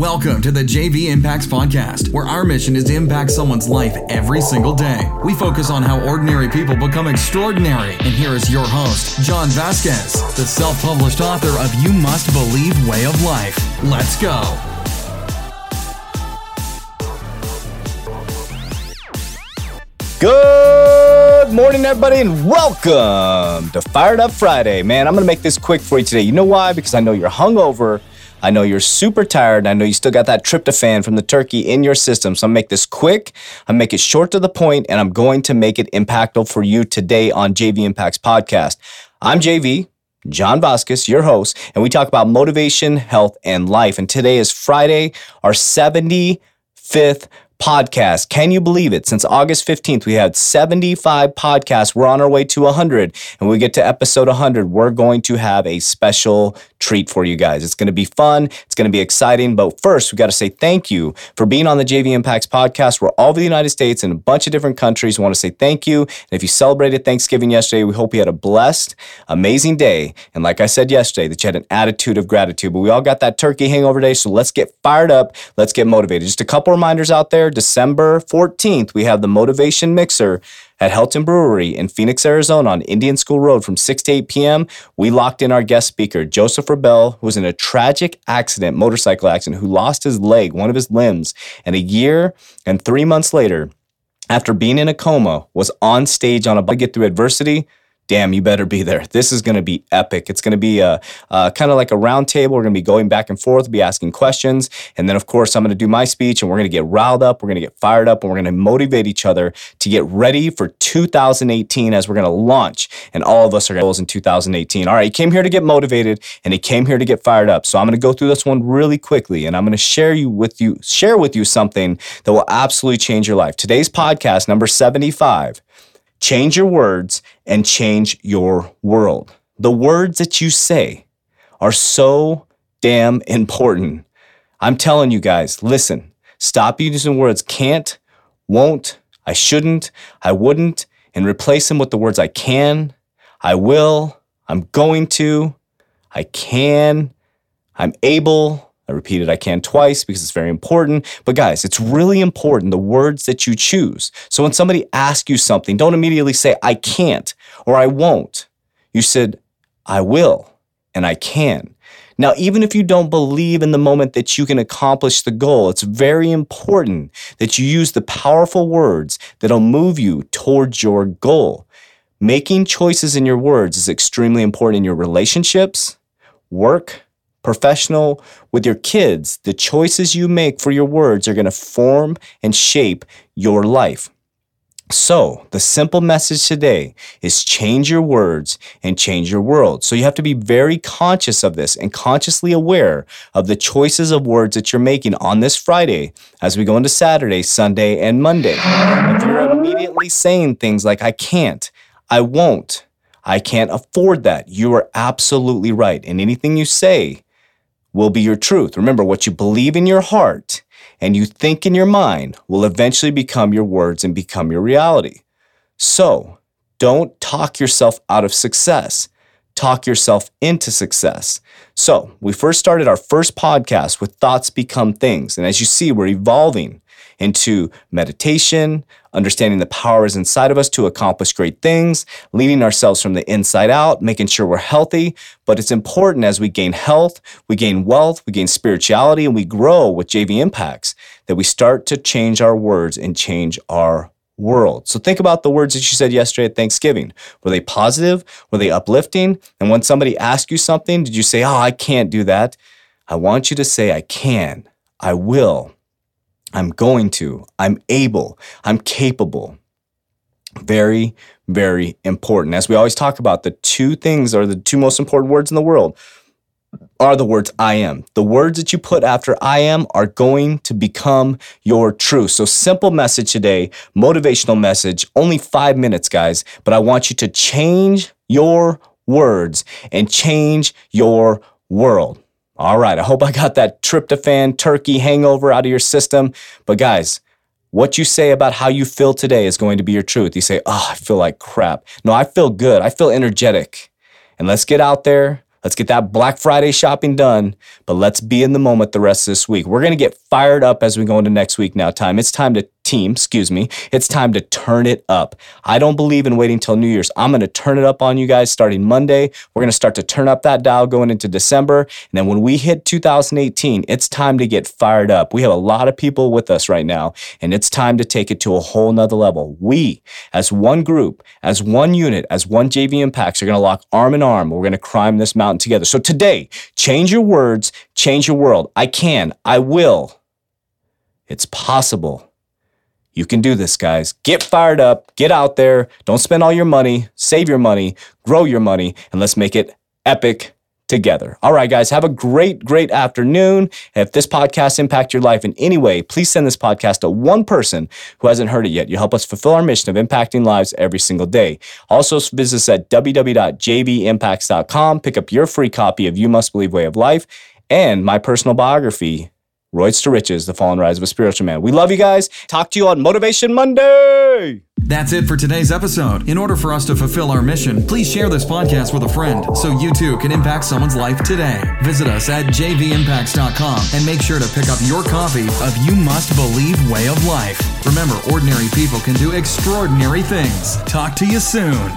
Welcome to the JV Impacts Podcast, where our mission is to impact someone's life every single day. We focus on how ordinary people become extraordinary. And here is your host, John Vasquez, the self published author of You Must Believe Way of Life. Let's go. Good morning, everybody, and welcome to Fired Up Friday. Man, I'm gonna make this quick for you today. You know why? Because I know you're hungover. I know you're super tired. I know you still got that tryptophan from the turkey in your system. So I'm make this quick. I'm make it short to the point, and I'm going to make it impactful for you today on JV Impacts Podcast. I'm JV. John Vasquez, your host, and we talk about motivation, health, and life. And today is Friday, our 75th podcast. Can you believe it? Since August 15th, we had 75 podcasts. We're on our way to 100. And when we get to episode 100, we're going to have a special treat for you guys. It's going to be fun. It's going to be exciting. But first, we got to say thank you for being on the JV Impacts podcast. We're all over the United States and a bunch of different countries. We want to say thank you. And if you celebrated Thanksgiving yesterday, we hope you had a blessed, amazing day. And like I said yesterday, that you had an attitude of gratitude. But we all got that turkey hangover day. So let's get fired up. Let's get motivated. Just a couple reminders out there. December 14th, we have the Motivation Mixer at Helton Brewery in Phoenix, Arizona on Indian School Road from 6 to 8 p.m. We locked in our guest speaker, Joseph Rebel, who was in a tragic accident, motorcycle accident, who lost his leg, one of his limbs, and a year and three months later, after being in a coma, was on stage on a to get through adversity damn, you better be there. This is going to be epic. It's going to be a, a kind of like a round table. We're going to be going back and forth, be asking questions. And then, of course, I'm going to do my speech and we're going to get riled up. We're going to get fired up and we're going to motivate each other to get ready for 2018 as we're going to launch. And all of us are goals in 2018. All right, he came here to get motivated and he came here to get fired up. So I'm going to go through this one really quickly and I'm going to share you with you, share with you something that will absolutely change your life. Today's podcast, number 75 Change your words and change your world. The words that you say are so damn important. I'm telling you guys, listen, stop using words can't, won't, I shouldn't, I wouldn't, and replace them with the words I can, I will, I'm going to, I can, I'm able, I repeated I can twice because it's very important. But guys, it's really important the words that you choose. So when somebody asks you something, don't immediately say, I can't or I won't. You said, I will and I can. Now, even if you don't believe in the moment that you can accomplish the goal, it's very important that you use the powerful words that'll move you towards your goal. Making choices in your words is extremely important in your relationships, work, professional, with your kids, the choices you make for your words are going to form and shape your life. So, the simple message today is change your words and change your world. So, you have to be very conscious of this and consciously aware of the choices of words that you're making on this Friday as we go into Saturday, Sunday, and Monday. If you're immediately saying things like, I can't, I won't, I can't afford that, you are absolutely right. And anything you say will be your truth. Remember, what you believe in your heart and you think in your mind will eventually become your words and become your reality. So, don't talk yourself out of success. Talk yourself into success. So, we first started our first podcast with Thoughts Become Things. And as you see, we're evolving into meditation, understanding the power is inside of us to accomplish great things, leading ourselves from the inside out, making sure we're healthy. But it's important as we gain health, we gain wealth, we gain spirituality, and we grow with JV Impacts that we start to change our words and change our world. So think about the words that you said yesterday at Thanksgiving. Were they positive? Were they uplifting? And when somebody asked you something, did you say, Oh, I can't do that? I want you to say, I can, I will, I'm going to, I'm able, I'm capable. Very, very important. As we always talk about, the two things are the two most important words in the world are the words I am. The words that you put after I am are going to become your truth. So simple message today, motivational message, only five minutes, guys, but I want you to change your words and change your world. All right, I hope I got that tryptophan turkey hangover out of your system. But guys, what you say about how you feel today is going to be your truth. You say, oh, I feel like crap. No, I feel good. I feel energetic. And let's get out there. Let's get that Black Friday shopping done, but let's be in the moment the rest of this week. We're going to get fired up as we go into next week now, time. It's time to team, excuse me, it's time to turn it up. I don't believe in waiting till New Year's. I'm going to turn it up on you guys starting Monday. We're going to start to turn up that dial going into December. And then when we hit 2018, it's time to get fired up. We have a lot of people with us right now, and it's time to take it to a whole nother level. We, as one group, as one unit, as one JV Impacts, are going to lock arm in arm. We're going to climb this mountain together. So today, change your words, change your world. I can, I will. It's possible. You can do this, guys. Get fired up, get out there, don't spend all your money, save your money, grow your money, and let's make it epic together. All right, guys, have a great, great afternoon. If this podcast impacted your life in any way, please send this podcast to one person who hasn't heard it yet. You help us fulfill our mission of impacting lives every single day. Also, visit us at www.jvimpacts.com. Pick up your free copy of You Must Believe Way of Life and my personal biography, Roids to Riches, The Fall and Rise of a Spiritual Man. We love you guys. Talk to you on Motivation Monday. That's it for today's episode. In order for us to fulfill our mission, please share this podcast with a friend so you too can impact someone's life today. Visit us at jvimpacts.com and make sure to pick up your copy of You Must Believe Way of Life. Remember, ordinary people can do extraordinary things. Talk to you soon.